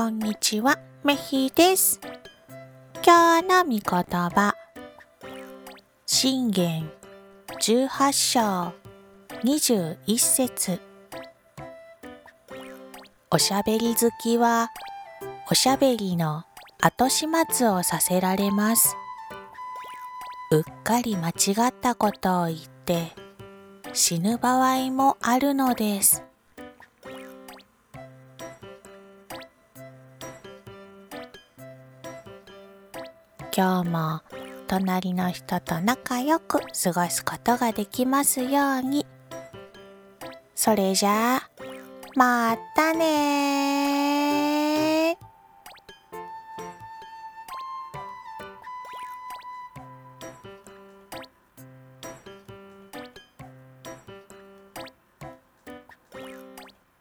こんにちは、めひです。今日の御言葉。信玄18章21節おしゃべり好きは、おしゃべりの後始末をさせられます。うっかり間違ったことを言って死ぬ場合もあるのです。今日も隣の人と仲良く過ごすことができますように。それじゃあ、またね